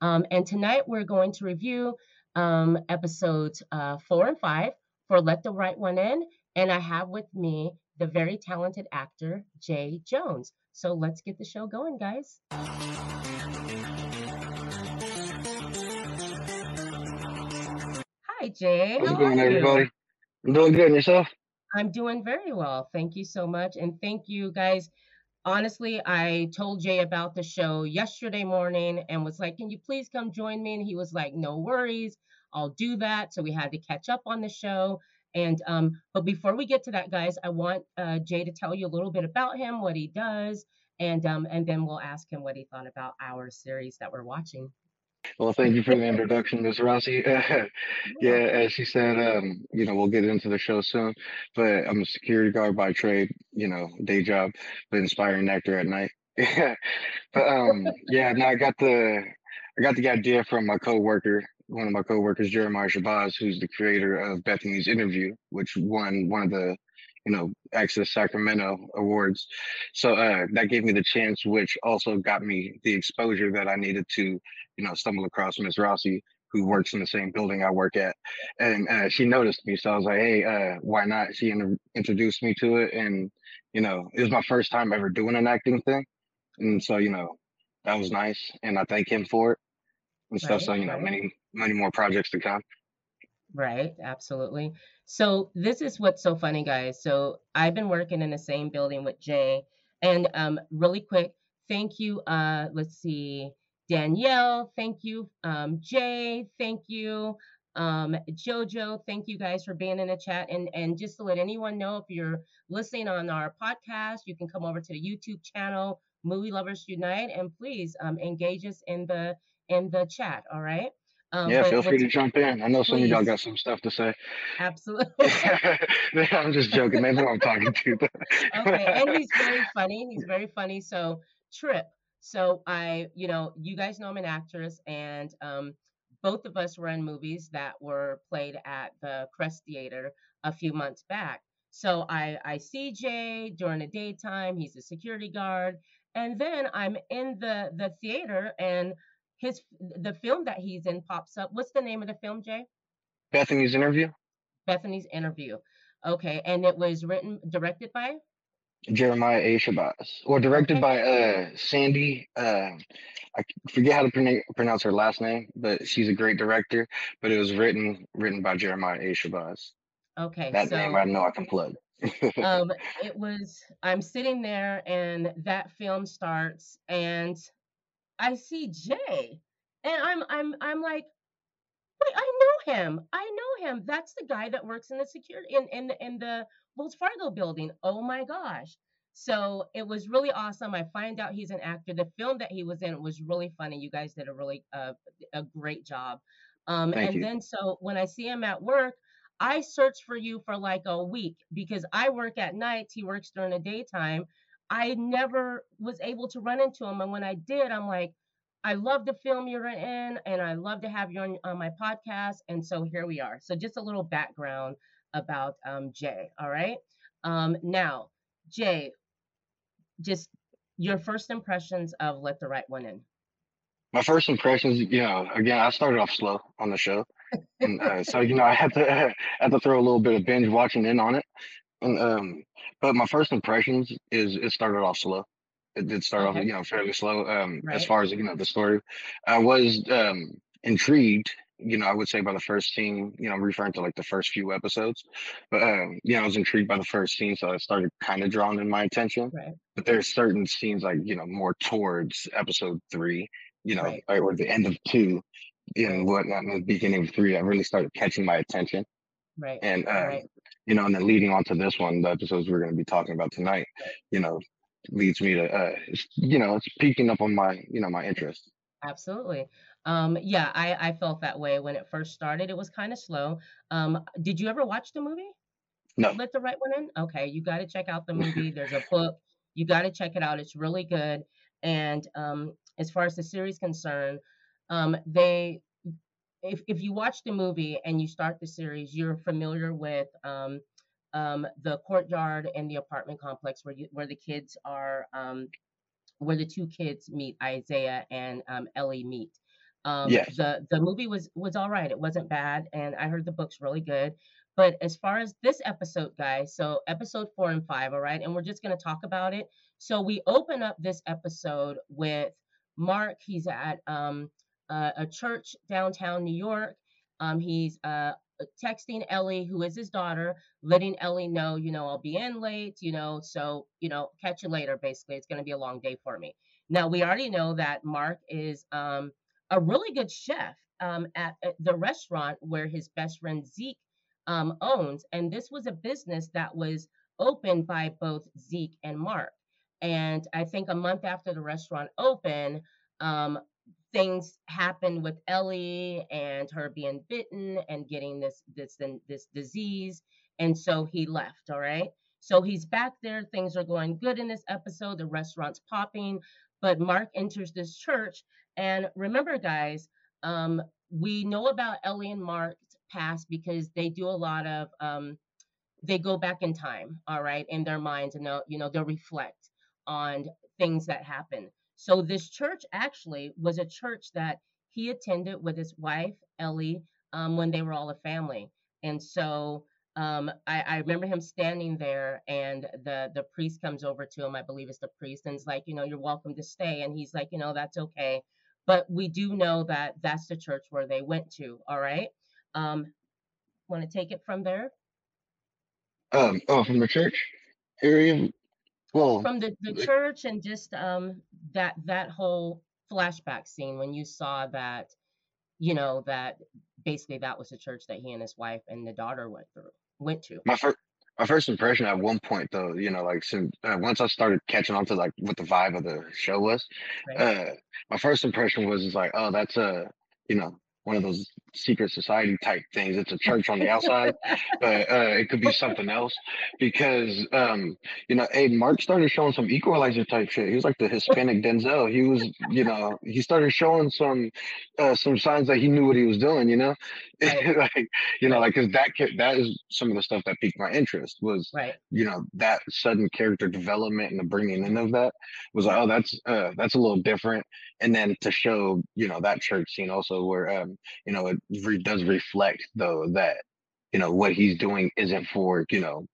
Um, and tonight we're going to review um, episodes uh, four and five for Let the Right One In. And I have with me the very talented actor, Jay Jones. So let's get the show going, guys. Hi, Jay. How's How it going, are you? everybody? I'm doing good. And yourself? I'm doing very well. Thank you so much. And thank you guys. Honestly, I told Jay about the show yesterday morning and was like, Can you please come join me? And he was like, No worries. I'll do that. So we had to catch up on the show. And um, but before we get to that, guys, I want uh, Jay to tell you a little bit about him, what he does, and um, and then we'll ask him what he thought about our series that we're watching. Well, thank you for the introduction, Ms. Rossi. yeah, as she said, um, you know, we'll get into the show soon, but I'm a security guard by trade, you know, day job, but inspiring actor at night. but um, yeah, no, I got the I got the idea from my coworker, one of my coworkers, Jeremiah Shabazz, who's the creator of Bethany's Interview, which won one of the you know, Access Sacramento Awards. So uh, that gave me the chance, which also got me the exposure that I needed to, you know, stumble across Miss Rossi, who works in the same building I work at. And uh, she noticed me. So I was like, hey, uh, why not? She in- introduced me to it. And, you know, it was my first time ever doing an acting thing. And so, you know, that was nice. And I thank him for it and stuff. Right, So, you know, right. many, many more projects to come. Right, absolutely. So this is what's so funny, guys. So I've been working in the same building with Jay, and um, really quick, thank you. Uh, let's see, Danielle, thank you. Um, Jay, thank you. Um, Jojo, thank you guys for being in the chat. And and just to let anyone know, if you're listening on our podcast, you can come over to the YouTube channel, Movie Lovers Unite, and please um, engage us in the in the chat. All right. Um, yeah, feel free to jump in. I know some of y'all got some stuff to say. Absolutely. I'm just joking. They know I'm talking to. okay and he's very funny he's very funny so trip so i you know you guys know i'm an actress and um both of us were in movies that were played at the crest theater a few months back so i i see jay during the daytime he's a security guard and then i'm in the the theater and his the film that he's in pops up what's the name of the film jay Bethany's interview. bethany's interview okay and it was written directed by Jeremiah A. Shabazz, or directed Okay. by uh Sandy. Uh, I forget how to pronounce pronounce her last name, but she's a great director. But it was written written by Jeremiah A. Shabazz. okay That so name I know I can plug. um it was i'm sitting there and that film starts and i see jay and i'm i'm i'm like wait i know him i know him that's the guy that works in the security in in, the- in the wells fargo building oh my gosh so it was really awesome i find out he's an actor the film that he was in was really funny you guys did a really uh, a great job um Thank and you. then so when i see him at work I search for you for like a week because I work at nights. He works during the daytime. I never was able to run into him. And when I did, I'm like, I love the film you're in and I love to have you on, on my podcast. And so here we are. So just a little background about um, Jay. All right. Um, now, Jay, just your first impressions of Let the Right One In. My first impressions, you know, again, I started off slow on the show, and uh, so you know, I had to I had to throw a little bit of binge watching in on it. And um, but my first impressions is it started off slow. It did start off, Okay. you know, fairly slow. Um, as Right. far as you know, the story, I was um intrigued. You know, I would say by the first scene. You know, I'm referring to like the first few episodes, but um, you know, I was intrigued by the first scene, so I started kind of drawing in my attention. Right. But there's certain scenes like you know more towards episode three, you know, Right. or, or the end of two, and whatnot, in the beginning of three, that really started catching my attention. Right. And um, right. You know, and then leading on to this one, the episodes we're going to be talking about tonight, you know, leads me to uh you know it's peaking up on my you know my interest Absolutely. Um, yeah, I I felt that way when it first started. It was kind of slow. Um, did you ever watch the movie? no Let the Right One In? Okay, you got to check out the movie. There's a book. You got to check it out. It's really good. And um, as far as the series concerned, um, they if if you watch the movie and you start the series, you're familiar with um, um, the courtyard and the apartment complex where you where the kids are um, where the two kids meet, Isaiah and um, Ellie meet. Um, yes the the movie was was all right. It wasn't bad, and I heard the book's really good. But as far as this episode, guys, so episode four and five, all right, and we're just gonna talk about it. So we open up this episode with Mark. He's at um, a, a church downtown New York. Um, he's uh, texting Ellie, who is his daughter, letting Ellie know, you know, I'll be in late, you know, so, you know, catch you later, basically. It's going to be a long day for me. Now, we already know that Mark is um, a really good chef um, at, at the restaurant where his best friend Zeke um, owns. And this was a business that was opened by both Zeke and Mark. And I think a month after the restaurant opened, um, things happened with Ellie and her being bitten and getting this this this disease, and so he left. All right. So he's back there. Things are going good in this episode. The restaurant's popping, but Mark enters this church. And remember, guys, um, we know about Ellie and Mark's past because they do a lot of um, they go back in time, all right, in their minds, and they'll you know they'll reflect on things that happen. So this church actually was a church that he attended with his wife Ellie um, when they were all a family, and so um, I, I remember him standing there, and the the priest comes over to him. I believe it's the priest, and is like, you know, you're welcome to stay, and he's like, you know, that's okay. But we do know that that's the church where they went to. All right. Um, Want to take it from there? um oh from the church area well From the the church and just um that that whole flashback scene when you saw that, you know, that basically that was the church that he and his wife and the daughter went through went to, my first my first impression at one point though you know like since uh, once i started catching on to like what the vibe of the show was right? uh my first impression was is like oh that's a you know one of those secret society type things. It's a church on the outside, but uh, it could be something else because um, you know, hey, Mark started showing some equalizer type shit. He was like the Hispanic Denzel. He was, you know, he started showing some uh, some signs that he knew what he was doing. You know, Right, like you know, like because that that is some of the stuff that piqued my interest was right, you know that sudden character development and the bringing in of that was like oh that's uh that's a little different and then to show you know that church scene also where um you know it re- does reflect though that you know what he's doing isn't for you know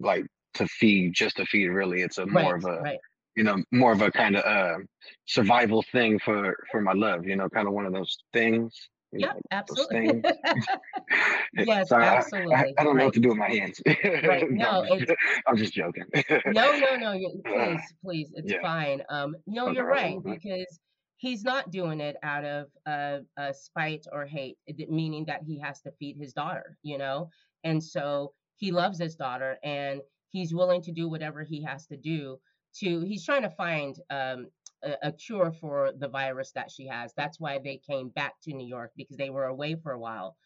like to feed just to feed really it's a more right, of a right. you know more of a kind of uh survival thing for for my love you know kind of one of those things Yeah, Yep, know those absolutely. Yes, sorry I, I, absolutely. I don't know what to do with my hands right. no No, i'm just joking No, no, no. Uh, please, please, it's yeah fine. Um, no, you're right because he's not doing it out of uh, uh, spite or hate, meaning that he has to feed his daughter, you know? And so he loves his daughter and he's willing to do whatever he has to do to, he's trying to find um, a, a cure for the virus that she has. That's why they came back to New York because they were away for a while.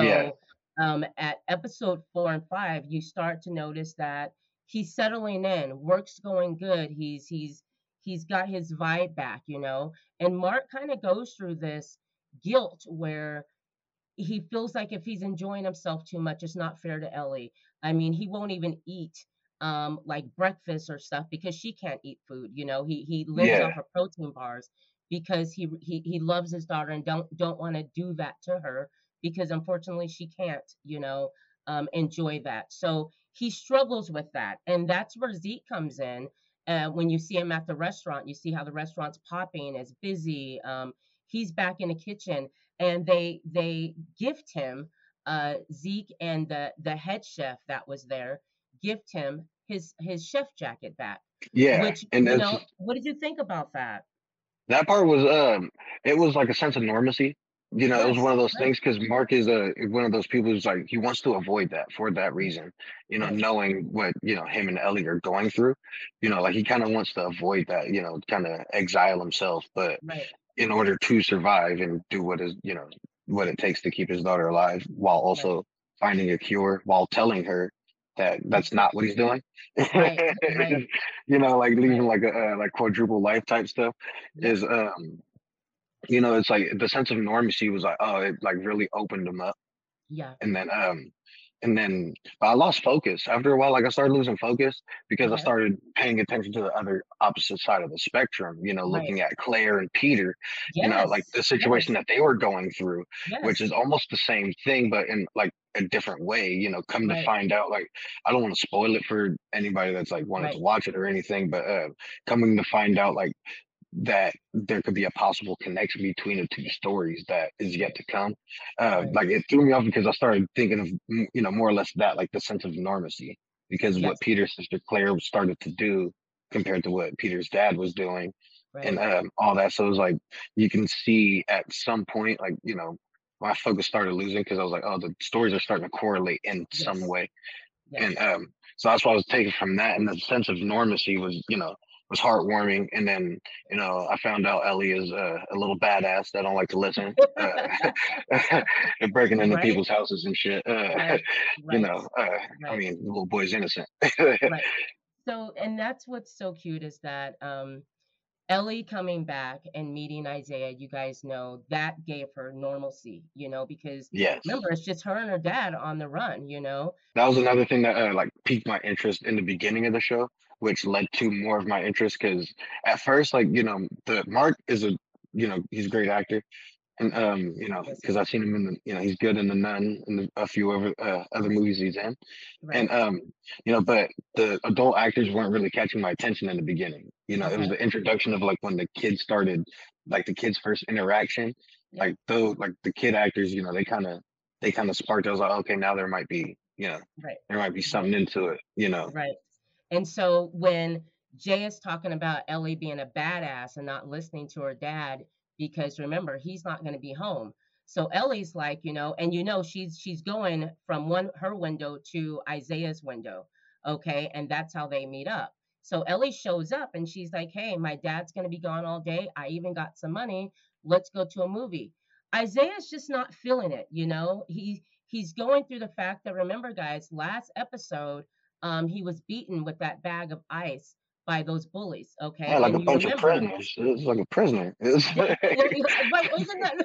yeah So um, at episode four and five, you start to notice that he's settling in, work's going good. He's he's he's got his vibe back, you know. And Mark kind of goes through this guilt where he feels like if he's enjoying himself too much, it's not fair to Ellie. I mean, he won't even eat um like breakfast or stuff because she can't eat food, you know. He he lives yeah off of protein bars because he he he loves his daughter and don't don't want to do that to her because unfortunately she can't, you know, um enjoy that. So he struggles with that. And that's where Zeke comes in. Uh, when you see him at the restaurant, you see how the restaurant's popping, it's busy. Um, he's back in the kitchen and they they gift him uh Zeke and the the head chef that was there gift him his his chef jacket back yeah which and you know what did you think about that that part was um it was like a sense of normacy you know, it was one of those things because Mark is a one of those people who's like he wants to avoid that for that reason. You know, knowing what you know him and Ellie are going through. You know, like he kind of wants to avoid that. You know, kind of exile himself, but right, in order to survive and do what is you know what it takes to keep his daughter alive, while right, also finding a cure, while telling her that that's not what he's doing. right, right, you know, like right. leaving like a uh, like quadruple life type stuff is um you know, it's like the sense of normacy was like, oh, it like really opened them up. Yeah. And then um and then I lost focus after a while. Like I started losing focus because I Okay. started paying attention to the other opposite side of the spectrum, you know, Right. looking at Claire and Peter, you know, like Yes. the situation Yes. that they were going through, which Yes. is almost the same thing, but in like a different way, you know, come to Right. find out, like, I don't want to spoil it for anybody that's like wanted to Right. watch it or anything, but uh, coming to find out, like, that there could be a possible connection between the two stories that is yet to come. Uh, like it threw me off because I started thinking of you know more or less that like the sense of normacy because Yes. what Peter's sister Claire started to do compared to what Peter's dad was doing and um, all that. So it was like you can see at some point like you know my focus started losing because I was like oh the stories are starting to correlate in some way Yes. and um so that's what I was taking from that and the sense of normacy was you know was heartwarming and then you know I found out Ellie is uh, a little badass that don't like to listen uh, and breaking into Right. people's houses and shit uh, Right. you know uh, I mean the little boy's innocent Right. So, and that's what's so cute is that um, Ellie coming back and meeting Isaiah, you guys know that gave her normalcy, you know, because yes remember, it's just her and her dad on the run, you know? that was another thing that uh, like piqued my interest in the beginning of the show which led to more of my interest because at first like you know the Mark is a you know he's a great actor and um you know because I've seen him in the you know he's good in the Nun and a few other uh, other movies he's in and um you know but the adult actors weren't really catching my attention in the beginning you know it was the introduction of like when the kids started like the kids first interaction Yeah. like though like the kid actors you know they kind of they kind of sparked I was like okay now there might be you know Right. there might be Right. something into it you know Right. And so when Jay is talking about Ellie being a badass and not listening to her dad, because remember, he's not going to be home. So Ellie's like, you know, and you know, she's she's going from one her window to Isaiah's window. Okay. And that's how they meet up. So Ellie shows up and she's like, Hey, my dad's gonna be gone all day. I even got some money. Let's go to a movie. Isaiah's just not feeling it, you know. He he's going through the fact that remember, guys, last episode um, he was beaten with that bag of ice by those bullies. Okay, yeah like a and you bunch of prisoners it was like a prisoner it was yeah, yeah, yeah, right? Isn't that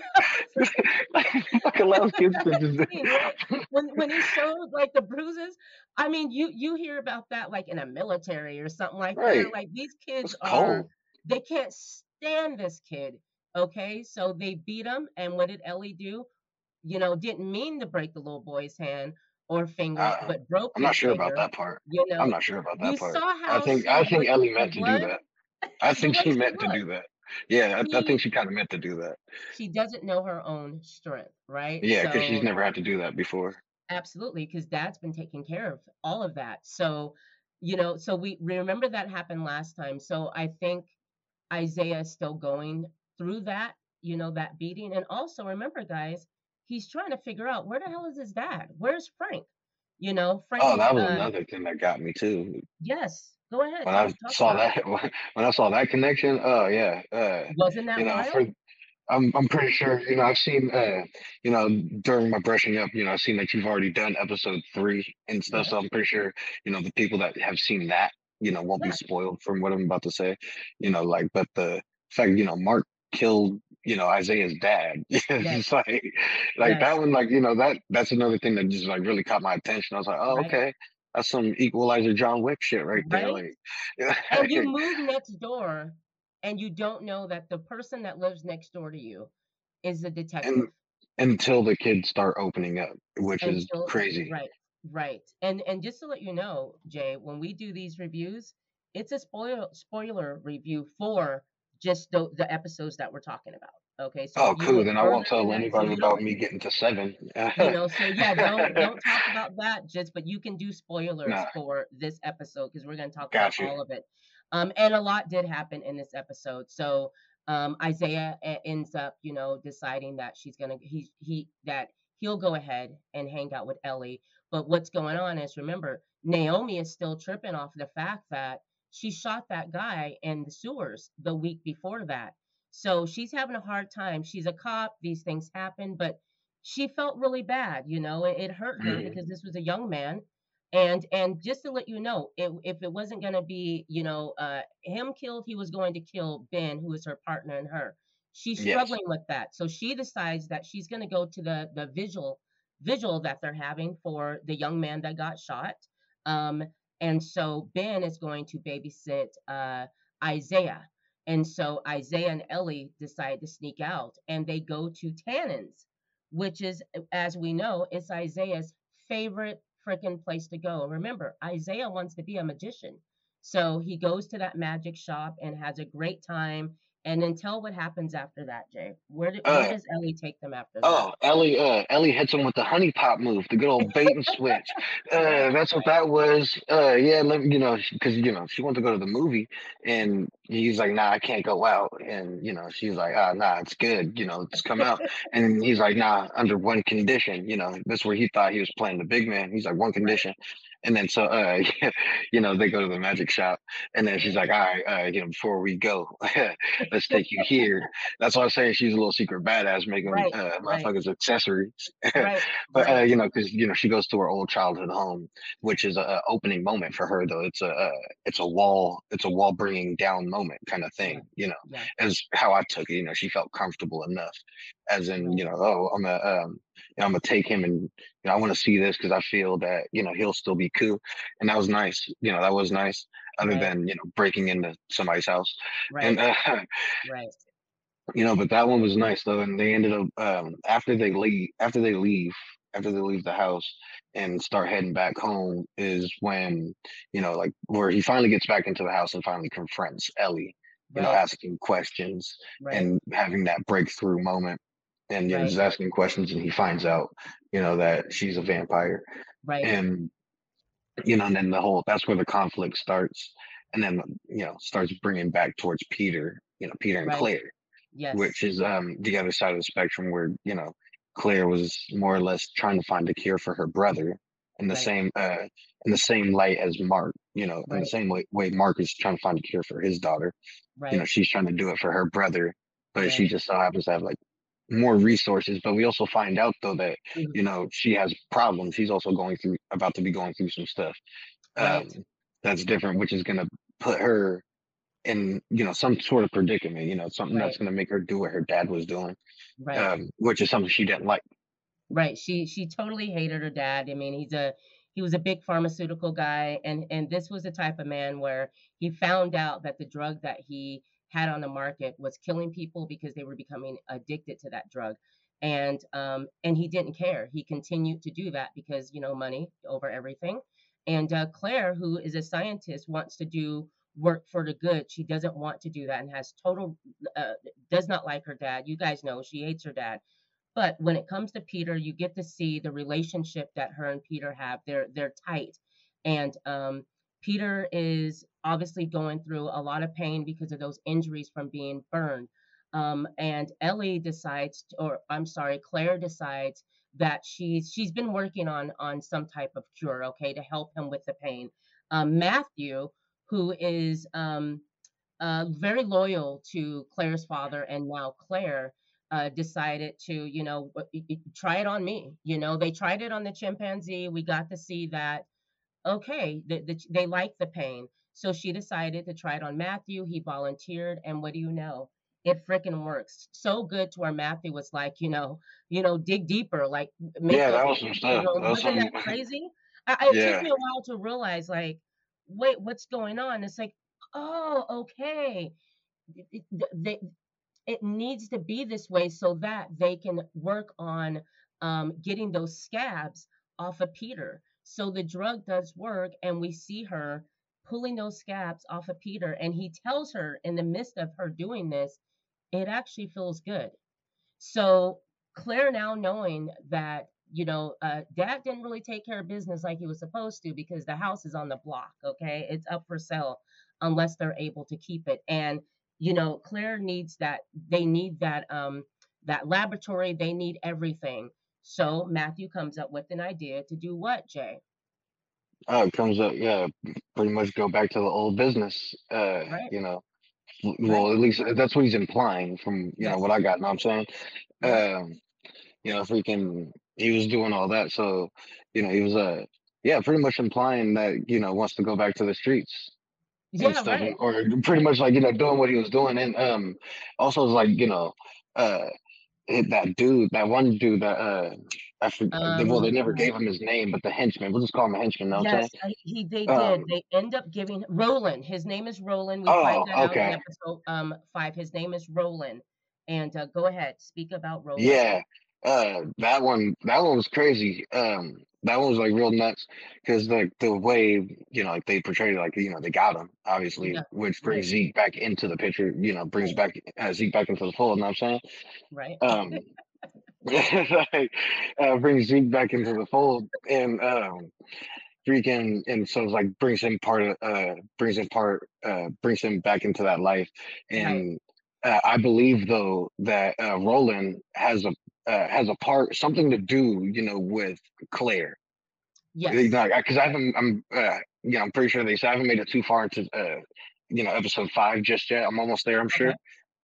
like allows kids to just? When when he showed like the bruises, I mean, you you hear about that like in a military or something like that. right Like these kids are they can't stand this kid. Okay, so they beat him, and what did Ellie do? You know, didn't mean to break the little boy's hand or finger, uh, but broke I'm not sure about finger. that part You I'm not sure about you that part saw how I think I think Ellie meant to do that I think she she meant to do that yeah I, I think she she kind of meant to do that she doesn't know her own strength, right? yeah because she's never had to do that before absolutely, because dad's been taking care of all of that. So, you know, so we remember that happened last time. So I think Isaiah is still going through that, you know, that beating. And also remember, guys, he's trying to figure out where the hell is his dad? Where's Frank? You know, Frank oh that was uh another thing that got me too yes, go ahead, when I saw that when I saw that connection oh yeah uh Wasn't that you know for I'm I'm pretty sure, you know, I've seen uh, you know, during my brushing up, you know, I've seen that you've already done episode three and stuff. Yeah, So I'm pretty sure, you know, the people that have seen that, you know, won't be spoiled from what I'm about to say. You know, like but the fact, you know, Mark killed, you know, Isaiah's dad. it's yes, like like that one, like, you know, that that's another thing that just like really caught my attention. I was like, oh, right, okay. That's some equalizer John Wick shit right there. right. Like And you move next door and you don't know that the person that lives next door to you is a and detective until the kids start opening up, which is crazy. right, right. And and just to let you know, Jay, when we do these reviews, it's a spoiler spoiler review for just the, the episodes that we're talking about. Okay, so Oh, cool. Then I won't tell anybody about me getting to seven. you know so yeah don't don't talk about that just but you can do spoilers nah, for this episode because we're going to talk about you. all of it um and a lot did happen in this episode so um, Isaiah e- ends up, you know, deciding that she's gonna he he that he'll go ahead and hang out with Ellie. But what's going on is remember Naomi is still tripping off the fact that she shot that guy in the sewers the week before that. So she's having a hard time. She's a cop. These things happen, but she felt really bad. You know, it, it hurt her Mhm. because this was a young man. And and just to let you know, it, if it wasn't going to be, you know, uh, him killed, he was going to kill Ben, who is her partner and her. She's Yes. struggling with that, so she decides that she's going to go to the the vigil vigil that they're having for the young man that got shot. Um, and so Ben is going to babysit uh, Isaiah. And so Isaiah and Ellie decide to sneak out and they go to Tannen's, which is, as we know, it's Isaiah's favorite freaking place to go. Remember, Isaiah wants to be a magician. So he goes to that magic shop and has a great time. And then tell what happens after that, Jay. Where, do, where Uh, does Ellie take them after that? Oh, Ellie, uh, Ellie hits him with the honey pot move, the good old bait and switch. Uh, that's what that was. Uh, yeah, let me, you know, because you know she wanted to go to the movie, and he's like, "Nah, I can't go out." And you know, she's like, "Ah, nah, it's good. You know, just come out." And he's like, "Nah, under one condition." You know, that's where he thought he was playing the big man. He's like, "One condition." And then so, uh, you know, they go to the magic shop, and then she's like, "All right, uh, you know, before we go, let's take you here." That's why I'm saying she's a little secret badass, making Right, uh, right. motherfuckers accessories. Right, But uh, you know, because you know she goes to her old childhood home, which is a, a opening moment for her. Though it's a, a it's a wall it's a wall bringing down moment kind of thing. You know, yeah, as how I took it. You know, she felt comfortable enough, as in you know, oh, I'm gonna um, you know, I'm gonna take him and you know, I want to see this because I feel that you know he'll still be cool, and that was nice. You know, that was nice. Other Right. than you know breaking into somebody's house, and right, uh, right, you know but that one was nice though and they ended up um after they leave after they leave after they leave the house and start heading back home is when you know like where he finally gets back into the house and finally confronts ellie you know asking questions right, and having that breakthrough moment and you know Right. just asking questions and he finds out you know that she's a vampire right, and you know and then the whole that's where the conflict starts and then you know starts bringing back towards peter you know peter and Right. claire yes, which is um the other side of the spectrum where you know Claire was more or less trying to find a cure for her brother in the Right. same uh in the same light as Mark, you know, in the same way, way Mark is trying to find a cure for his daughter. right, You know, she's trying to do it for her brother, but she just so happens to have like more resources. But we also find out though that Mhm. you know she has problems. She's also going through about to be going through some stuff um Right. that's different, which is gonna put her in you know some sort of predicament. You know, something that's gonna make her do what her dad was doing right. um, which is something she didn't like. Right. She she totally hated her dad. I mean, he's a he was a big pharmaceutical guy and and this was the type of man where he found out that the drug that he had on the market was killing people because they were becoming addicted to that drug. And um and he didn't care. He continued to do that because, you know, money over everything. And uh, Claire, who is a scientist, wants to do work for the good. She doesn't want to do that and has total uh, does not like her dad. You guys know she hates her dad. But when it comes to Peter, you get to see the relationship that her and Peter have. They're they're tight, and um, Peter is obviously going through a lot of pain because of those injuries from being burned. Um, and Ellie decides, or I'm sorry, Claire decides that she's she's been working on on some type of cure, okay, to help him with the pain. Um, Matthew, who is um, uh, very loyal to Claire's father and now Claire uh, decided to, you know, try it on me. You know, they tried it on the chimpanzee. We got to see that, okay, the, the, they like the pain. So she decided to try it on Matthew. He volunteered. And what do you know? It freaking works so good to where Matthew was like, you know, you know, dig deeper, like make Yeah, that was some you stuff. know, That was wasn't that crazy? I, it Yeah, took me a while to realize, like, wait, what's going on? It's like, oh, okay it, it- it needs to be this way so that they can work on um, getting those scabs off of Peter. So the drug does work, and we see her pulling those scabs off of Peter. And he tells her in the midst of her doing this, it actually feels good. So Claire now knowing that, you know, uh, dad didn't really take care of business like he was supposed to because the house is on the block, okay? It's up for sale unless they're able to keep it. And you know, Claire needs that. They need that um that laboratory. They need everything. So Matthew comes up with an idea to do what, Jay? Oh, it comes up, yeah, pretty much go back to the old business. Uh, Right, you know, w- right. well, at least uh, that's what he's implying from, you know, Yes. what I got. Know what I'm saying? Um, you know, freaking, he was doing all that. So, you know, he was, uh, yeah, pretty much implying that, you know, wants to go back to the streets and Yeah, stuff, right. or pretty much like, you know, doing what he was doing. And, um, also it's like, you know, uh, it, that dude, that one dude that, uh, I forget, well, they Um, never gave him his name, but the henchman, we'll just call him a henchman. Know yes, I, he they saying? did. Um, They end up giving Roland. His name is Roland. We oh, find that out in okay. episode um five. His name is Roland. And uh, go ahead, speak about Roland. Yeah, uh, that one, that one was crazy. Um, that one was like real nuts because like the way you know, like they portrayed it, like you know, they got him obviously, Yeah, which right, brings Zeke back into the picture. You know, brings right, back uh, Zeke back into the fold. You know what I'm saying? right. Um, like uh, brings Zeke back into the fold, and um, freaking, and so it's like brings him part of, uh, brings him part, uh, brings him back into that life, and uh, I believe though that uh, Roland has a uh, has a part something to do, you know, with Claire. Know, because I haven't, I'm, uh, you know, I'm pretty sure they said I haven't made it too far into, uh, you know, episode five just yet. I'm almost there, I'm Okay. sure.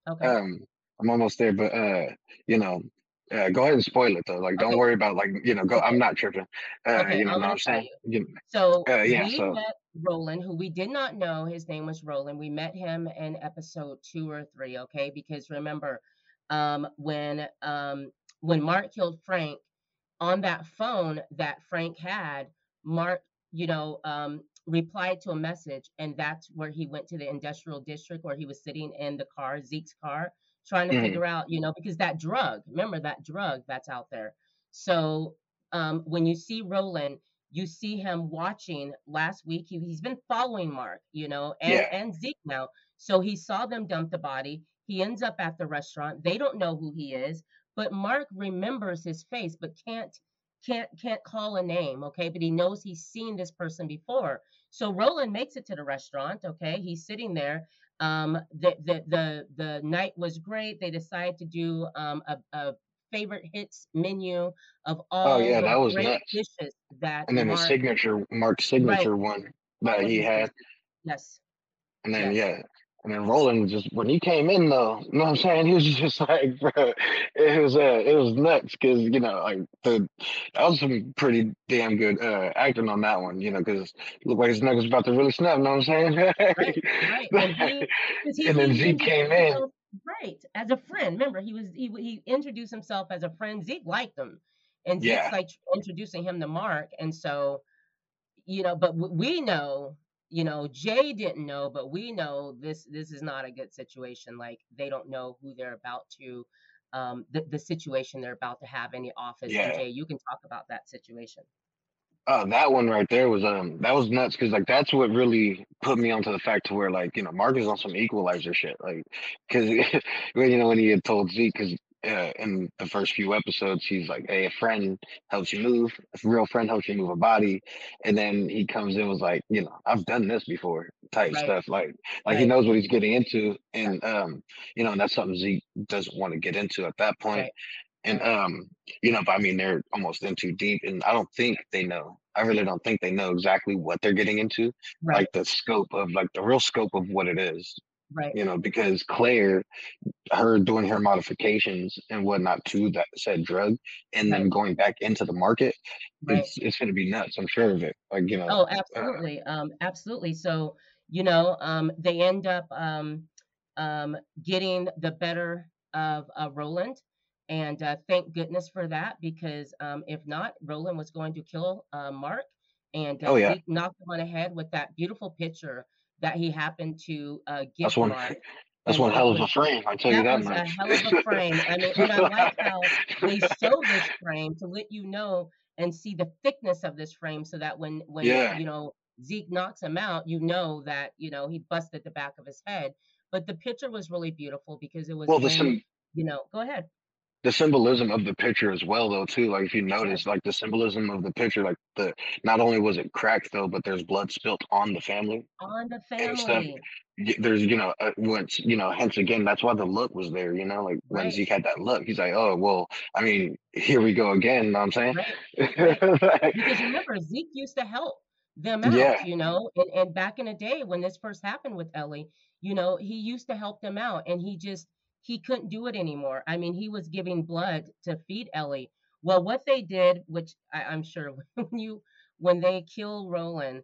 Okay. Um, I'm almost there, but uh, you know, uh, go ahead and spoil it though. Like, don't Okay. worry about like, you know, go. I'm not tripping. Uh, Okay. you know I'm what I'm saying? you. You, So uh, yeah. we So met Roland, who we did not know his name was Roland. We met him in episode two or three, okay? Because remember, um, when um when Mark killed Frank, on that phone that Frank had, Mark, you know, um, replied to a message, and that's where he went to the industrial district where he was sitting in the car, Zeke's car, trying to mhm, figure out, you know, because that drug, remember that drug that's out there. So um, when you see Roland, you see him watching last week. He, he's been following Mark, you know, and yeah, and Zeke now. So he saw them dump the body. He ends up at the restaurant. They don't know who he is, but Mark remembers his face, but can't can't can't call a name, okay? But he knows he's seen this person before. So Roland makes it to the restaurant, okay? He's sitting there. Um, the the the the night was great. They decided to do um a, a favorite hits menu of all oh all yeah, the that was great nuts. dishes that And then the signature, Mark's right, signature one that what he he had. Yes, And then yes, yeah, and then Roland just when he came in though, you know what I'm saying? He was just like, bro, it was uh, it was nuts because you know like the that was some pretty damn good uh acting on that one, you know, because looked like his neck was about to really snap. You know what I'm saying? right, right. And he, he and then he Zeke came in. right as a friend. Remember, he was he he introduced himself as a friend. Zeke liked him, and Zeke's Yeah, like introducing him to Mark, and so you know, but we know, you know, Jay didn't know, but we know this this is not a good situation. Like they don't know who they're about to, um, the the situation they're about to have in the office. Yeah. Jay, you can talk about that situation. Uh, that one right there was um that was nuts because like that's what really put me onto the fact to where like you know Mark is on some equalizer shit like because when you know when he had told Zeke because uh, in the first few episodes he's like hey a friend helps you move. A real friend helps you move a body. And then he comes in was like you know I've done this before type Right, stuff like like he knows what he's getting into and um you know and that's something Zeke doesn't want to get into at that point. Right, and um, you know, but I mean, they're almost in too deep, and I don't think they know. I really don't think they know exactly what they're getting into, right, like the scope of, like the real scope of what it is. Right, You know, because Claire, her doing her modifications and whatnot to that said drug, and then going back into the market, right. it's it's going to be nuts. I'm sure of it. Like you know, Oh, uh, absolutely. Um, absolutely. So, you know, um, they end up um, um, getting the better of uh, Roland. And uh, thank goodness for that, because um, if not, Roland was going to kill uh, Mark. And uh, oh yeah, knocked him on the head with that beautiful picture that he happened to uh, that's give one. That's one hell of a frame. I tell you that that was a hell of a frame. I mean, and I like how they show this frame to let you know and see the thickness of this frame so that when when yeah. you know Zeke knocks him out, you know that you know he busted the back of his head. But the picture was really beautiful because it was Well, the sim you know. Go ahead. the symbolism of the picture as well though too like if you notice like the symbolism of the picture like the not only was it cracked though, but there's blood spilt on the family On the and stuff. family. Y- There's you know uh, once you know hence again that's why the look was there. You know like when Right. Zeke had that look, he's like, oh well, I mean here we go again. You know what I'm saying? Right. Like, Because remember, Zeke used to help them out, yeah, you know, and, and back in the day when this first happened with Ellie, you know, he used to help them out and he just he couldn't do it anymore. I mean, he was giving blood to feed Ellie. Well, what they did, which I, I'm sure when you when they kill Roland,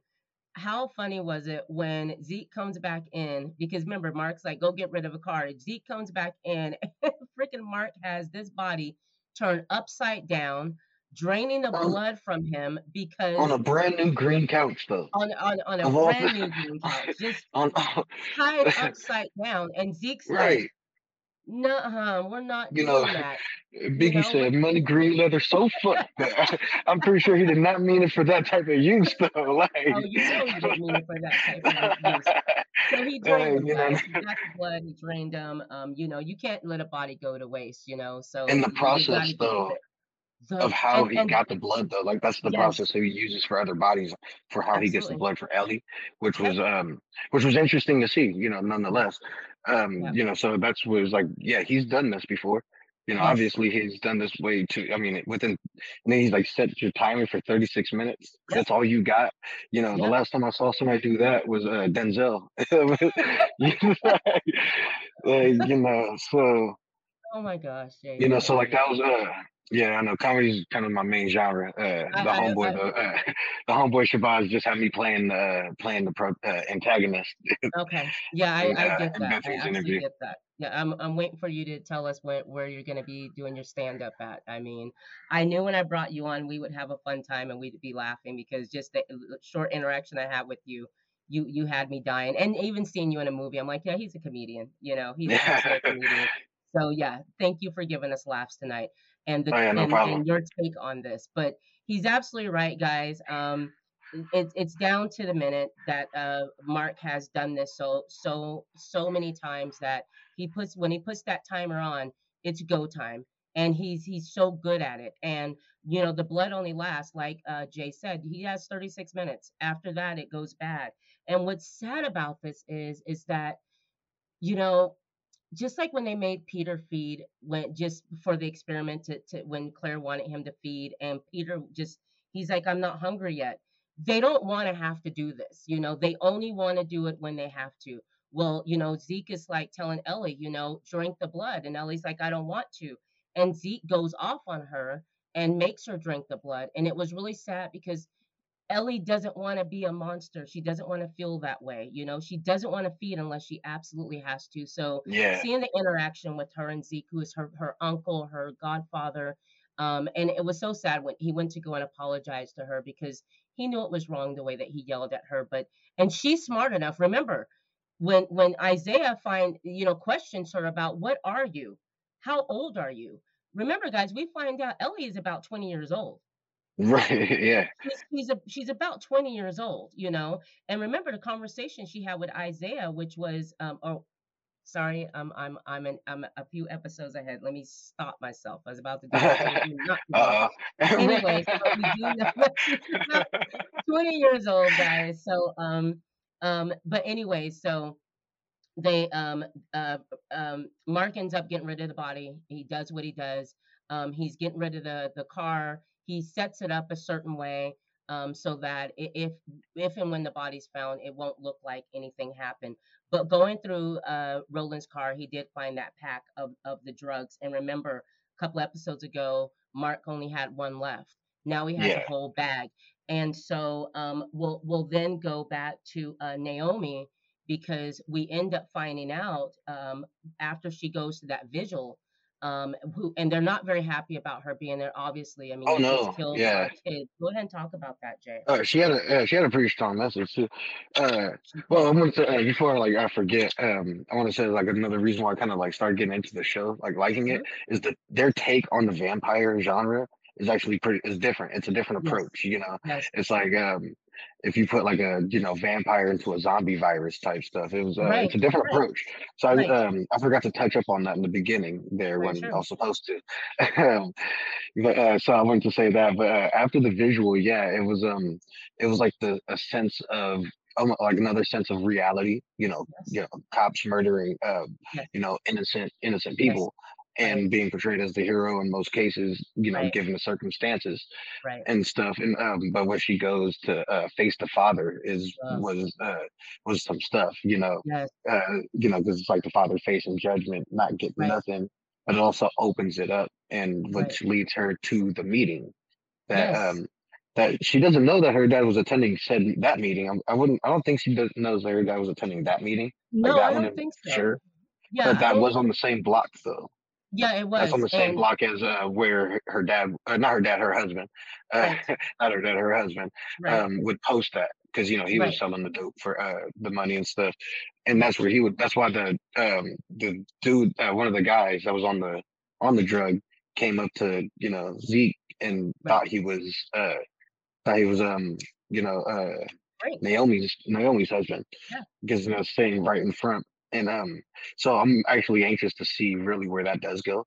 how funny was it when Zeke comes back in? Because remember, Mark's like, go get rid of a car. Zeke comes back in, freaking Mark has this body turned upside down, draining the on blood from him because on a brand new green couch though. on on, on a brand new green couch, just on tied upside down. And Zeke's like, right. Nuh-uh, we're not You know, that. You Biggie know, said money green leather sofa. I'm pretty sure he did not mean it for that type of use though. Like oh, you know he didn't mean it for that type of use. So he drained them, you know. He got the blood, he drained them. Um, you know, you can't let a body go to waste, you know. So in the you, you process though the of how and he and got the blood though, like that's the yes, process that he uses for other bodies for how he gets the blood for Ellie, which was um which was interesting to see, you know, nonetheless. Um, Yep. you know, so that's was like, yeah, he's done this before. You know, Yes. obviously he's done this way too. I mean, within and then he's like set your timer for 36 minutes. Yep. That's all you got. You know, the last time I saw somebody do that was uh Denzel. like, you know, so Oh my gosh, Jay, you know, so like that was uh yeah, I know comedy is kind of my main genre. Uh the I, homeboy I the uh, the homeboy Shabazz just had me playing uh playing the pro uh, antagonist okay. Yeah, I, in I uh get in that. I interview. get that. Yeah, I'm I'm waiting for you to tell us where where you're gonna be doing your stand up at. I mean, I knew when I brought you on we would have a fun time and we'd be laughing because just the short interaction I had with you, you you had me dying. And even seeing you in a movie, I'm like, yeah, he's a comedian. You know, he's a comedian. So yeah, thank you for giving us laughs tonight and the Oh yeah, no and and your take on this. But he's absolutely right, guys. Um, it's it's down to the minute that uh Mark has done this so so so many times that he puts when he puts that timer on, it's go time. And he's he's so good at it. And you know, the blood only lasts, like uh Jay said, he has 36 minutes. After that, it goes bad. And what's sad about this is is that, you know, just like when they made Peter feed when just for the experiment to, to when Claire wanted him to feed and Peter just he's like I'm not hungry yet. They don't want to have to do this, you know. They only want to do it when they have to. Well, you know, Zeke is like telling Ellie, you know, drink the blood and Ellie's like I don't want to. And Zeke goes off on her and makes her drink the blood and it was really sad because Ellie doesn't want to be a monster. She doesn't want to feel that way. You know, she doesn't want to feed unless she absolutely has to. So Yeah. seeing the interaction with her and Zeke, who is her, her uncle, her godfather, um, and it was so sad when he went to go and apologize to her because he knew it was wrong the way that he yelled at her. But and she's smart enough. Remember, when when Isaiah find you know questions her about what are you, how old are you? Remember, guys, we find out Ellie is about 20 years old Right. Yeah. she's she's a, she's about 20 years old, you know. And remember the conversation she had with Isaiah, which was um oh sorry, um I'm I'm an, I'm a few episodes ahead. Let me stop myself. I was about to do something not to do. uh Anyway, so we do know that she's about 20 years old, guys. So um um but anyway, so they um uh um Mark ends up getting rid of the body. He does what he does. Um he's getting rid of the the car. He sets it up a certain way um so that if if and when the body's found, it won't look like anything happened. But going through uh Roland's car, he did find that pack of of the drugs. And remember, a couple episodes ago, Mark only had one left. Now he has yeah. a whole bag. And so um we'll we'll then go back to uh Naomi because we end up finding out um, after she goes to that vigil um, who and they're not very happy about her being there obviously i mean Oh no. killed Yeah. kids go ahead and talk about that jay Uh, she had a uh, she had a pretty strong message too. Uh, well, I want to uh, before like I forget. Um, I want to say like another reason why I kind of like started getting into the show, like liking it, Mhm. is that their take on the vampire genre is actually pretty is different. It's a different yes approach. You know, yes it's like um, if you put like a you know vampire into a zombie virus type stuff. It was uh, Right, it's a different right, approach. So I um I forgot to touch up on that in the beginning there Right, when I was supposed to. But uh, so I wanted to say that. But uh, after the visual, yeah, it was um it was like the a sense of um, like another sense of reality. You know, Yes. you know, cops murdering uh Yes. you know innocent innocent Yes. And being portrayed as the hero in most cases. You know, Right. given the circumstances Right. and stuff. And um, but when she goes to uh, face the father is Ugh. was uh was some stuff, you know. Yes. Uh, you know, because it's like the father facing judgment, not getting Right. nothing, but it also opens it up, and which leads her to the meeting that Yes. um that she doesn't know that her dad was attending said that meeting. I, I wouldn't. I don't think she does, knows that her dad was attending that meeting. Like No, that I don't think so. sure. Yeah, but that was on the same block though. Yeah, it was. That's on the same And block as uh, where her- dad, uh, not her dad, her husband, uh, Right. not her dad, her husband, right, um, would post that because you know he Right. was selling the dope for uh, the money and stuff, and that's where he would. That's why the um, the dude, uh, one of the guys that was on the on the drug, came up to you know Zeke and thought he was uh, thought he was um you know uh. Naomi's Naomi's husband, Yeah. because you know staying right in front. And um, so I'm actually anxious to see really where that does go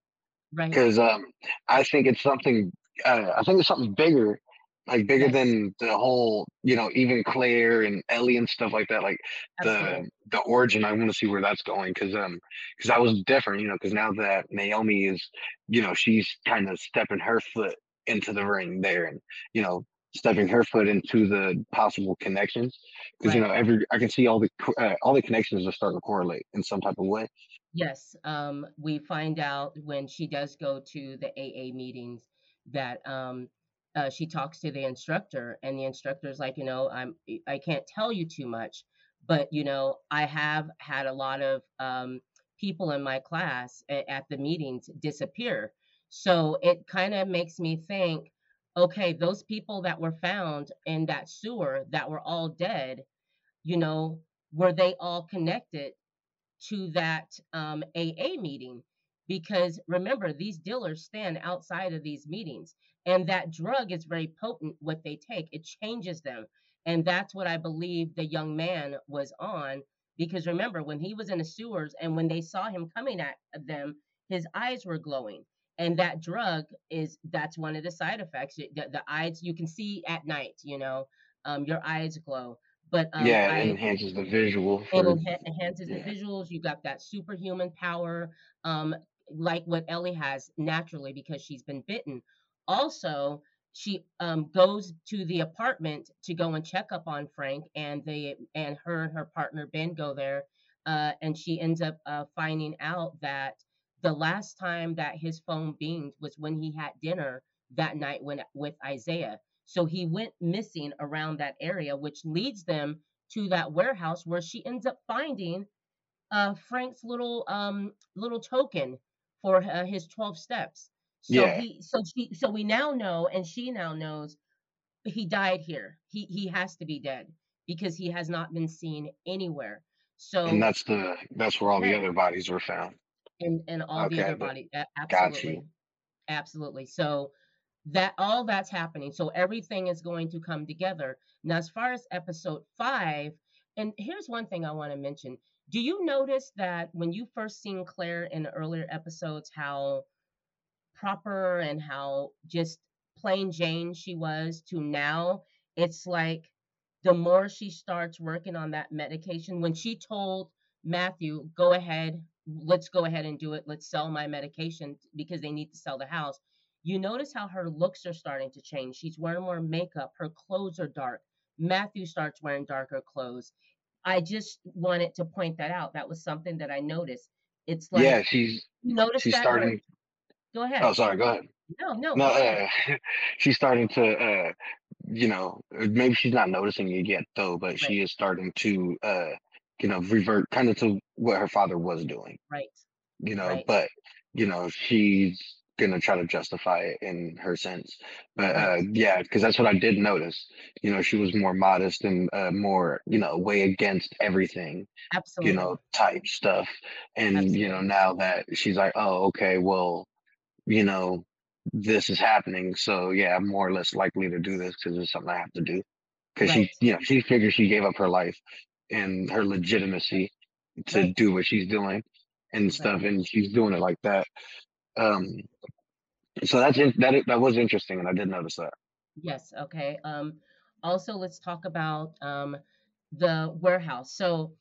right. because um, I think it's something. Uh, I think it's something bigger, like bigger Yes. than the whole, you know, even Claire and Ellie and stuff like that. Like the Absolutely. the origin. I want to see where that's going because um, because that was different, you know. Because now that Naomi is, you know, she's kind of stepping her foot into the ring there, and you know, stepping her foot into the possible connections. Because you know, every I can see all the uh, all the connections are starting to correlate in some type of way. Yes, um, we find out when she does go to the AA meetings that um, uh, she talks to the instructor, and the instructor's like, you know, I'm I can't tell you too much, but you know, I have had a lot of um, people in my class at the meetings disappear. So it kind of makes me think, okay, those people that were found in that sewer that were all dead, you know, were they all connected to that um, AA meeting? Because remember these dealers stand outside of these meetings and that drug is very potent what they take. It changes them and that's what i believe the young man was on because remember when he was in the sewers and when they saw him coming at them his eyes were glowing and that drug is that's one of the side effects the, the eyes you can see at night you know um, your eyes glow but um, yeah, I, it enhances the visual it enha- enhances yeah. the visuals. You got that superhuman power, um, like what Ellie has naturally because she's been bitten. Also, she um, goes to the apartment to go and check up on Frank, and they and her and her partner Ben go there, uh, and she ends up uh, finding out that the last time that his phone binged was when he had dinner that night when with Isaiah. So he went missing around that area, which leads them to that warehouse where she ends up finding uh, Frank's little um, little token for uh, his 12 steps. So Yeah. he so she so we now know and she now knows he died here. He he has to be dead because he has not been seen anywhere. So and that's the that's where all the other bodies were found. And and all the other body a- got you. absolutely absolutely. So that all that's happening so everything is going to come together. Now as far as episode five and here's one thing i want to mention. Do you notice that when you first seen claire in the earlier episodes how proper and how just plain jane she was to now it's like the more she starts working on that medication when she told matthew go ahead let's go ahead and do it. Let's sell my medication because they need to sell the house. You notice how her looks are starting to change. She's wearing more makeup. Her clothes are dark. Matthew starts wearing darker clothes. I just wanted to point that out. That was something that i noticed. It's like yeah, she's notice she's that starting. go ahead. Oh, sorry. Go ahead. no no No, uh, she's starting to, uh, you know, maybe she's not noticing it yet though, but she is starting to, uh, you know, revert kind of to what her father was doing. right You know, Right. but you know, she's gonna try to justify it in her sense. But uh, yeah, because that's what I did notice. You know, she was more modest and uh, more, you know, way against everything. absolutely you know, type stuff. And, you know, now that she's like, oh, okay, well, you know, this is happening. So, yeah, I'm more or less likely to do this because it's something I have to do. because Right. she, you know, she figures she gave up her life and her legitimacy to Right. do what she's doing and Right. stuff, and she's doing it like that. Um, so that's in, that that was interesting, and I did notice that. Yes, okay. Um, also, let's talk about um, the warehouse. So,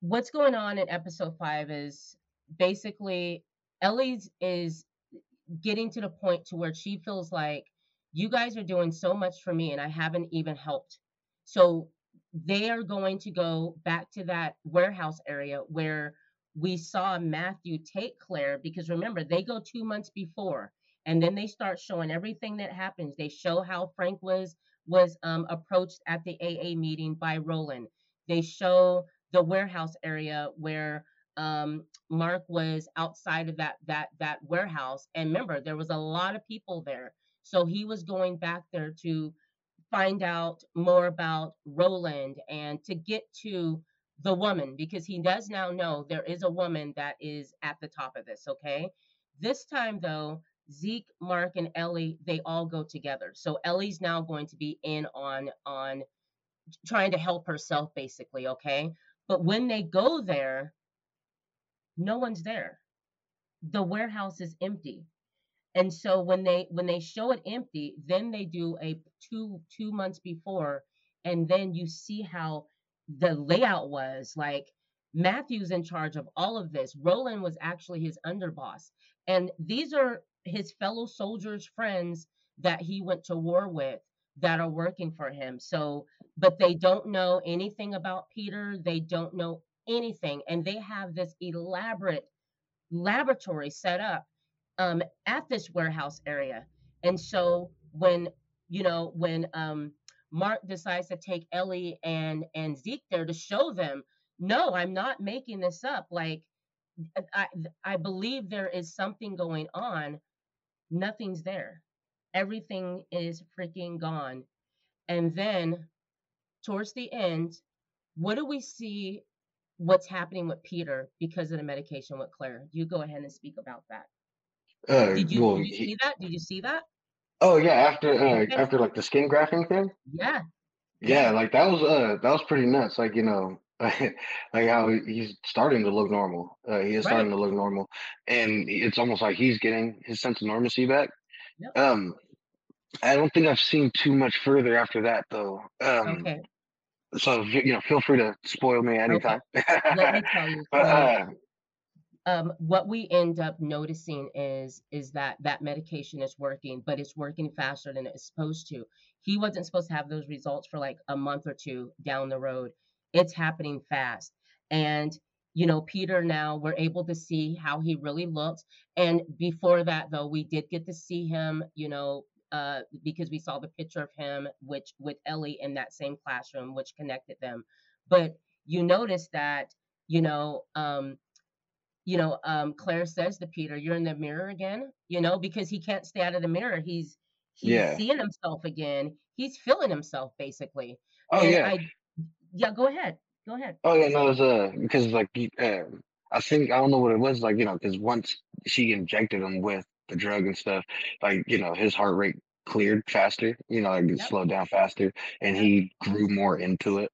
what's going on in episode five is basically Ellie's is getting to the point to where she feels like you guys are doing so much for me and I haven't even helped. So they are going to go back to that warehouse area where we saw Matthew take Claire because remember they go 2 months before and then they start showing everything that happens. They show how Frank was was um, approached at the AA meeting by Roland. They show the warehouse area where um, Mark was outside of that that that warehouse, and remember there was a lot of people there, so he was going back there to find out more about Roland and to get to the woman because he does now know there is a woman that is at the top of this. Okay, this time though. Zeke, Mark, and Ellie, they all go together. So Ellie's now going to be in on on trying to help herself, basically, okay? But when they go there, no one's there. The warehouse is empty. And so when they when they show it empty, then they do a two two months before, and then you see how the layout was. Like Matthew's in charge of all of this. Roland was actually his underboss. And these are his fellow soldiers, friends that he went to war with that are working for him. So, but they don't know anything about Peter. They don't know anything. And they have this elaborate laboratory set up um, at this warehouse area. And so when, you know, when um, Mark decides to take Ellie and, and Zeke there to show them, no, I'm not making this up. Like, I, I believe there is something going on. Nothing's there. Everything is freaking gone. And then towards the end, what do we see what's happening with Peter because of the medication with Claire? You go ahead and speak about that. Uh, Did you, well, did you he- see that? Did you see that? oh yeah, after uh, Okay. after like the skin grafting thing, Yeah. yeah, like that was uh that was pretty nuts. Like you know, like how he's starting to look normal. Uh, he is Right. starting to look normal, and it's almost like he's getting his sense of normalcy back. Yep. Um, I don't think I've seen too much further after that though. Um, Okay. so you know, feel free to spoil me anytime. Let me tell you. But, uh, um, what we end up noticing is is that that medication is working, but it's working faster than it's supposed to. He wasn't supposed to have those results for like a month or two down the road. It's happening fast, and you know, Peter. Now we're able to see how he really looks. And before that, though, we did get to see him. You know, uh, because we saw the picture of him, which with Ellie in that same classroom, which connected them. But you notice that, you know, um, you know, um, Claire says to Peter, "You're in the mirror again," you know, because he can't stay out of the mirror. He's he's Yeah. seeing himself again. He's feeling himself basically. oh and yeah. I, yeah, go ahead, go ahead. Oh yeah, no, it's uh because like uh, I think I don't know what it was like, you know, because once she injected him with the drug and stuff, like you know, his heart rate cleared faster, you know, like it Yep. slowed down faster, and he grew more into it,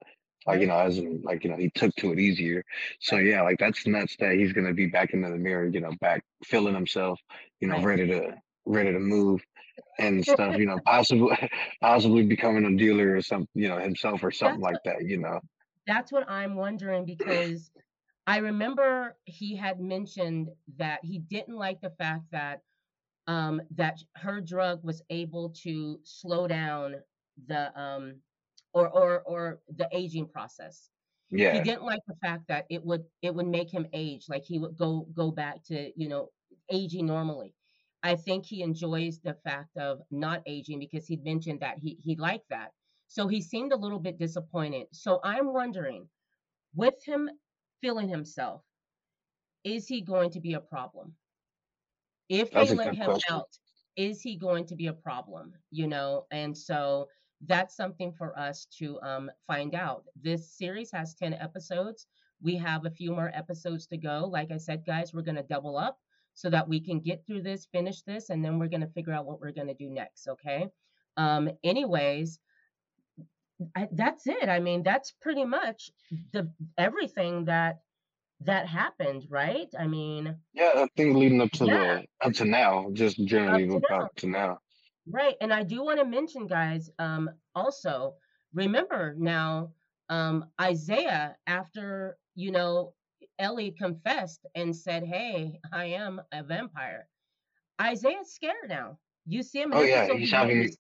like you know, as in like you know, he took to it easier. So yeah, like that's nuts that he's gonna be back into the mirror, you know, back feeling himself, you know, ready to ready to move and stuff, you know, possibly possibly becoming a dealer or something, you know, himself or something That's like that, you know. That's what I'm wondering because I remember he had mentioned that he didn't like the fact that um, that her drug was able to slow down the um, or or or the aging process. Yeah. He didn't like the fact that it would it would make him age, like he would go go back to you know aging normally. I think he enjoys the fact of not aging because he mentioned that he he liked that. So he seemed a little bit disappointed. So I'm wondering, with him feeling himself, is he going to be a problem? If they let him question. out, is he going to be a problem? You know, and so that's something for us to um, find out. This series has 10 episodes. We have a few more episodes to go. Like I said, guys, we're going to double up so that we can get through this, finish this, and then we're going to figure out what we're going to do next. Okay. Um, anyways, I, that's it. I mean, that's pretty much the everything that that happened, right? I mean, Yeah, I think leading up to yeah, the up to now, just up generally to now. up to now. Right. And I do want to mention, guys, um, also remember now, um, Isaiah, after, you know, Ellie confessed and said, Hey, I am a vampire. Isaiah's scared now. You see him Oh yeah, he's having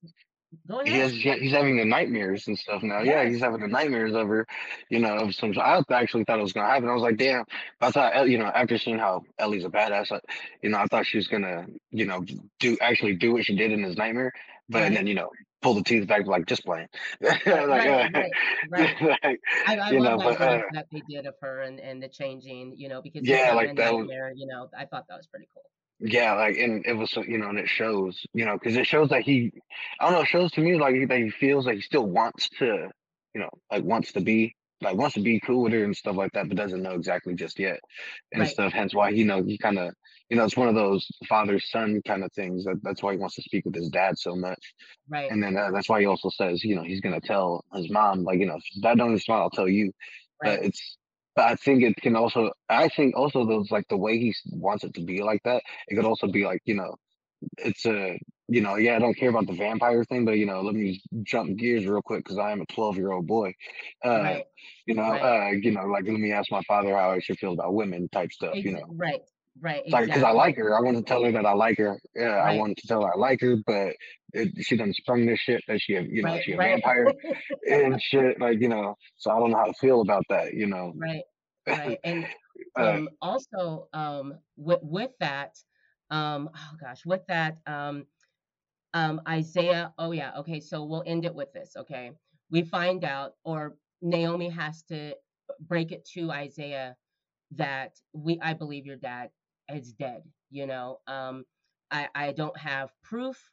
He's he has he's having the nightmares and stuff now. Yeah, he's having the nightmares of her, you know, of some. I actually thought it was gonna happen. I was like, damn. I thought, you know, after seeing how Ellie's a badass, I, you know, I thought she was gonna, you know, do actually do what she did in his nightmare, but and then you know, pull the teeth back, like just playing, like, Right, uh, right, right, right. like, I, I love know, that but uh, that they did of her and, and the changing, you know, because yeah, like that was. you know, I thought that was pretty cool. Yeah, like, and it was, so- you know, and it shows, you know, because it shows that he, I don't know, it shows to me like that he feels like he still wants to, you know, like wants to be, like wants to be cool with her and stuff like that, but doesn't know exactly just yet and Right, stuff. Hence why, you know, he kind of, you know, it's one of those father son kind of things. That that's why he wants to speak with his dad so much, right, and then uh, that's why he also says, you know, he's gonna tell his mom, like, you know, if dad don't smile, I'll tell you. right, But it's, but I think it can also, I think also those like the way he wants it to be like that. It could also be like, you know it's a you know yeah i don't care about the vampire thing but you know let me jump gears real quick because i am a 12 year old boy uh right, you know right. uh you know like let me ask my father how i should feel about women type stuff you know right, right, it's like because i like her i want to tell her that i like her. Yeah i Right, wanted to tell her i like her but it, she done sprung this shit that she you know right, she a right, vampire and shit like you know so i don't know how to feel about that you know. Right, right. And uh um also um with with that, um oh gosh, with that, um um Isaiah, oh yeah, okay, so we'll end it with this, okay? We find out or Naomi has to break it to Isaiah that we I believe your dad is dead, you know. Um I I don't have proof,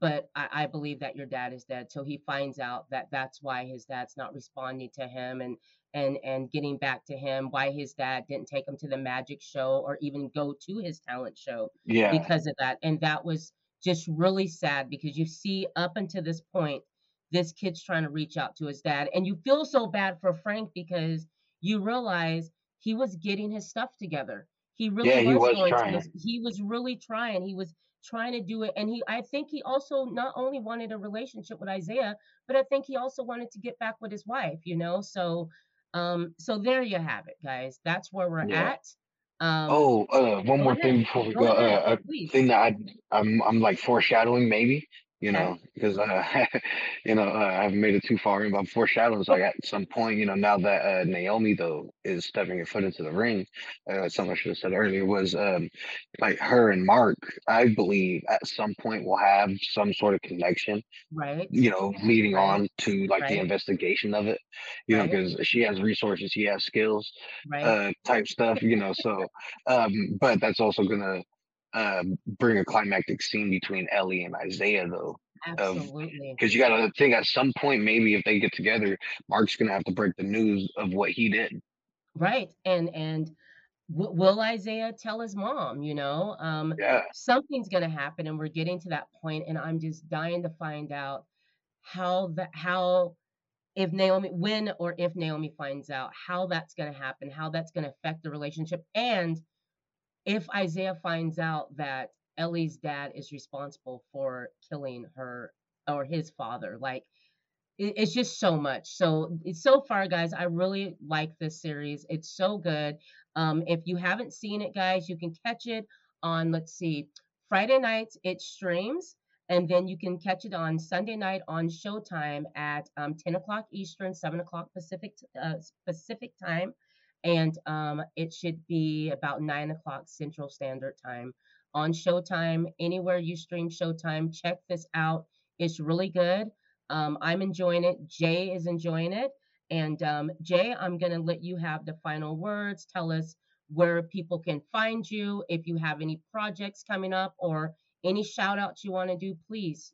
but I, I believe that your dad is dead. So he finds out that that's why his dad's not responding to him and and and getting back to him, why his dad didn't take him to the magic show or even go to his talent show yeah because of that. And that was just really sad because you see up until this point, this kid's trying to reach out to his dad. And you feel so bad for Frank because you realize he was getting his stuff together. He really yeah he was trying he was really trying. He was trying to do it. And he I think he also not only wanted a relationship with Isaiah, but I think he also wanted to get back with his wife, you know? So um so there you have it, guys. That's where we're yeah at. Um Oh, uh, one more ahead. thing before we Go go. ahead, Uh, a please. thing that I, I'm, I'm like foreshadowing, maybe, you know, because uh, you know, uh, I haven't made it too far in, but I'm foreshadowing. So like at some point, you know, now that uh, Naomi though is stepping her foot into the ring, uh, something I should have said earlier was um, like her and Mark. I believe at some point will have some sort of connection Right, you know, leading right, on to like the investigation of it, you know, because she has resources, he has skills, right. uh, type stuff, you know. So, um, but that's also gonna uh, bring a climactic scene between Ellie and Isaiah, though, Absolutely. because you got to think at some point, maybe if they get together, Mark's gonna have to break the news of what he did. Right. And and w- will Isaiah tell his mom, you know? Um Yeah, something's going to happen and we're getting to that point and I'm just dying to find out how that how if Naomi when or if Naomi finds out how that's going to happen, how that's going to affect the relationship and if Isaiah finds out that Ellie's dad is responsible for killing her or his father, like it, it's just so much. So so far, guys. I really like this series. It's so good. Um, if you haven't seen it, guys, you can catch it on. Let's see, Friday nights it streams, and then you can catch it on Sunday night on Showtime at um, 10 o'clock Eastern, 7 o'clock Pacific uh, Pacific time, and um, it should be about 9 o'clock Central Standard Time on Showtime. Anywhere you stream Showtime, check this out. It's really good. Um, I'm enjoying it. Jay is enjoying it. And um, Jay, I'm going to let you have the final words. Tell us where people can find you. If you have any projects coming up or any shout outs you want to do, please.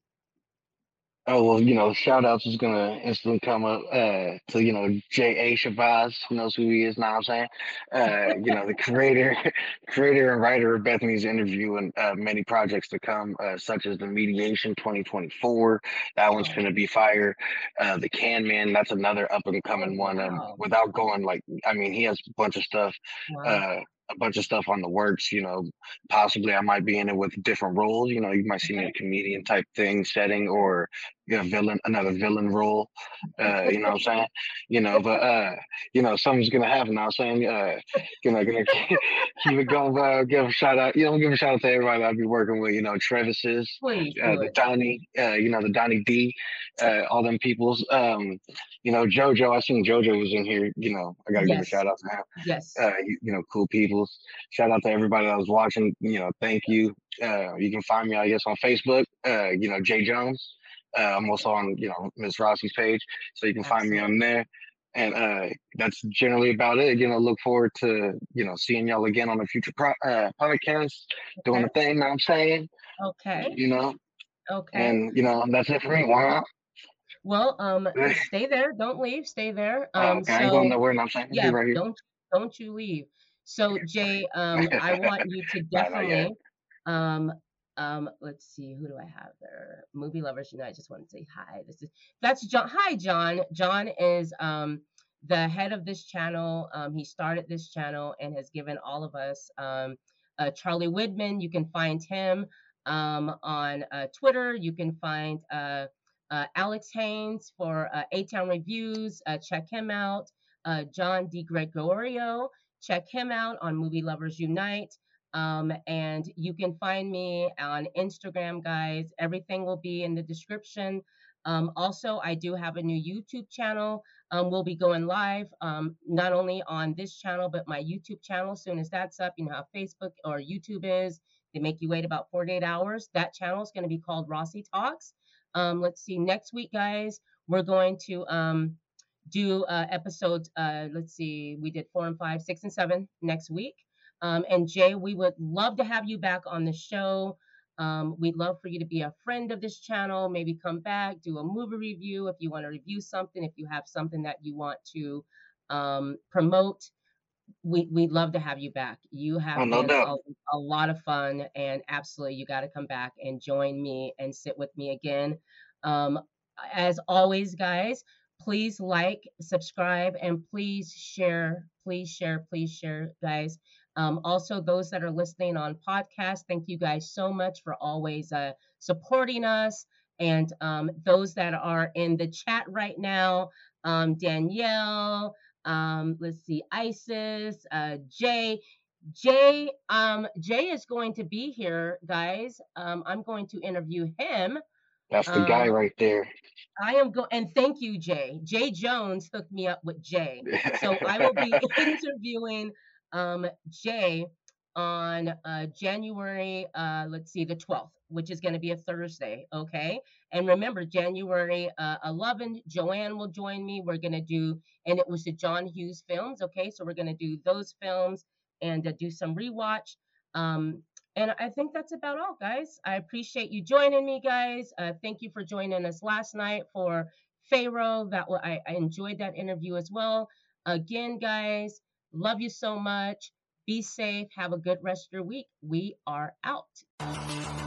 Oh well, you know, shout outs is gonna instantly come up uh, to you know J A Shabazz, who knows who he is now. I'm saying, uh, you know, the creator, creator and writer of Bethany's interview and uh, many projects to come, uh, such as the Mediation 2024. That one's gonna be fire. Uh, the Can Man, that's another up and coming one. Um, Wow. without going like, I mean, he has a bunch of stuff. Wow. Uh, a bunch of stuff on the works, you know, possibly I might be in it with different roles. You know, you might see me in a comedian type thing setting or you know, villain, another villain role. Uh, you know what I'm saying? You know, but uh, you know, something's gonna happen. I'm saying, uh, you know, gonna keep it going. Uh, give a shout out. You know, give a shout out to everybody I'll be working with. You know, Travis's, Please uh, the. Donnie, uh, you know, the Donnie D, uh, all them peoples. Um, you know, JoJo. I seen JoJo was in here. You know, I gotta give a shout out to him Yes. uh, you, you know, cool peoples. Shout out to everybody that was watching. You know, thank you. Uh, you can find me, I guess, on Facebook. Uh, you know, Jay Jones. Uh, I'm also on, you know, Miss Rossi's page, so you can find me on there. And uh, that's generally about it. You know, look forward to you know seeing y'all again on a future pro- uh, podcast, doing the thing. Know what I'm saying, Okay. you know, Okay. and you know that's it for me. Wow. Well, um, stay there. Don't leave. Stay there. Um, okay, I ain't going nowhere. I'm saying, yeah, right here. don't don't you leave. So Jay, um, I want you to Not- not yet. definitely, um, um, let's see, who do I have there? Movie lovers unite. I just want to say hi. This is that's John. Hi, John. John is um the head of this channel. Um, he started this channel and has given all of us um, uh, Charlie Widman. You can find him um, on uh, Twitter. You can find uh, uh, Alex Haynes for uh, A Town Reviews. Uh, check him out. John D. Gregorio. Check him out on Movie Lovers Unite. Um, and you can find me on Instagram, guys. Everything will be in the description. Um, also, I do have a new YouTube channel. Um, we'll be going live um, not only on this channel, but my YouTube channel. As soon as that's up, you know how Facebook or YouTube is. They make you wait about 48 hours. That channel is going to be called Rossi Talks. Um, let's see, next week, guys, we're going to um, do uh, episodes. Uh, let's see, we did four and five, six and seven next week. Um, and Jay, we would love to have you back on the show. Um, we'd love for you to be a friend of this channel. Maybe come back, do a movie review if you want to review something, if you have something that you want to um, promote. We, we'd love to have you back. You have Oh, no been a, a lot of fun, and absolutely, you got to come back and join me and sit with me again. Um, as always, guys, please like, subscribe, and please share. Please share. Please share, guys. Um, also, those that are listening on podcast, thank you guys so much for always uh, supporting us. And um, those that are in the chat right now, um, Danielle, um, let's see, Isis, uh, Jay. Jay, um, Jay is going to be here, guys. Um, I'm going to interview him. That's the guy right there. I am going, and thank you, Jay. Jay Jones hooked me up with Jay. So I will be interviewing um, Jay on uh, January, uh, let's see, the 12th, which is going to be a Thursday. Okay. And remember, January uh, 11, Joanne will join me. We're going to do, and it was the John Hughes films. Okay. So we're going to do those films and uh, do some rewatch. Um, and I think that's about all, guys. I appreciate you joining me, guys. Uh, thank you for joining us last night for Pharaoh. That I, I enjoyed that interview as well. Again, guys, love you so much. Be safe. Have a good rest of your week. We are out.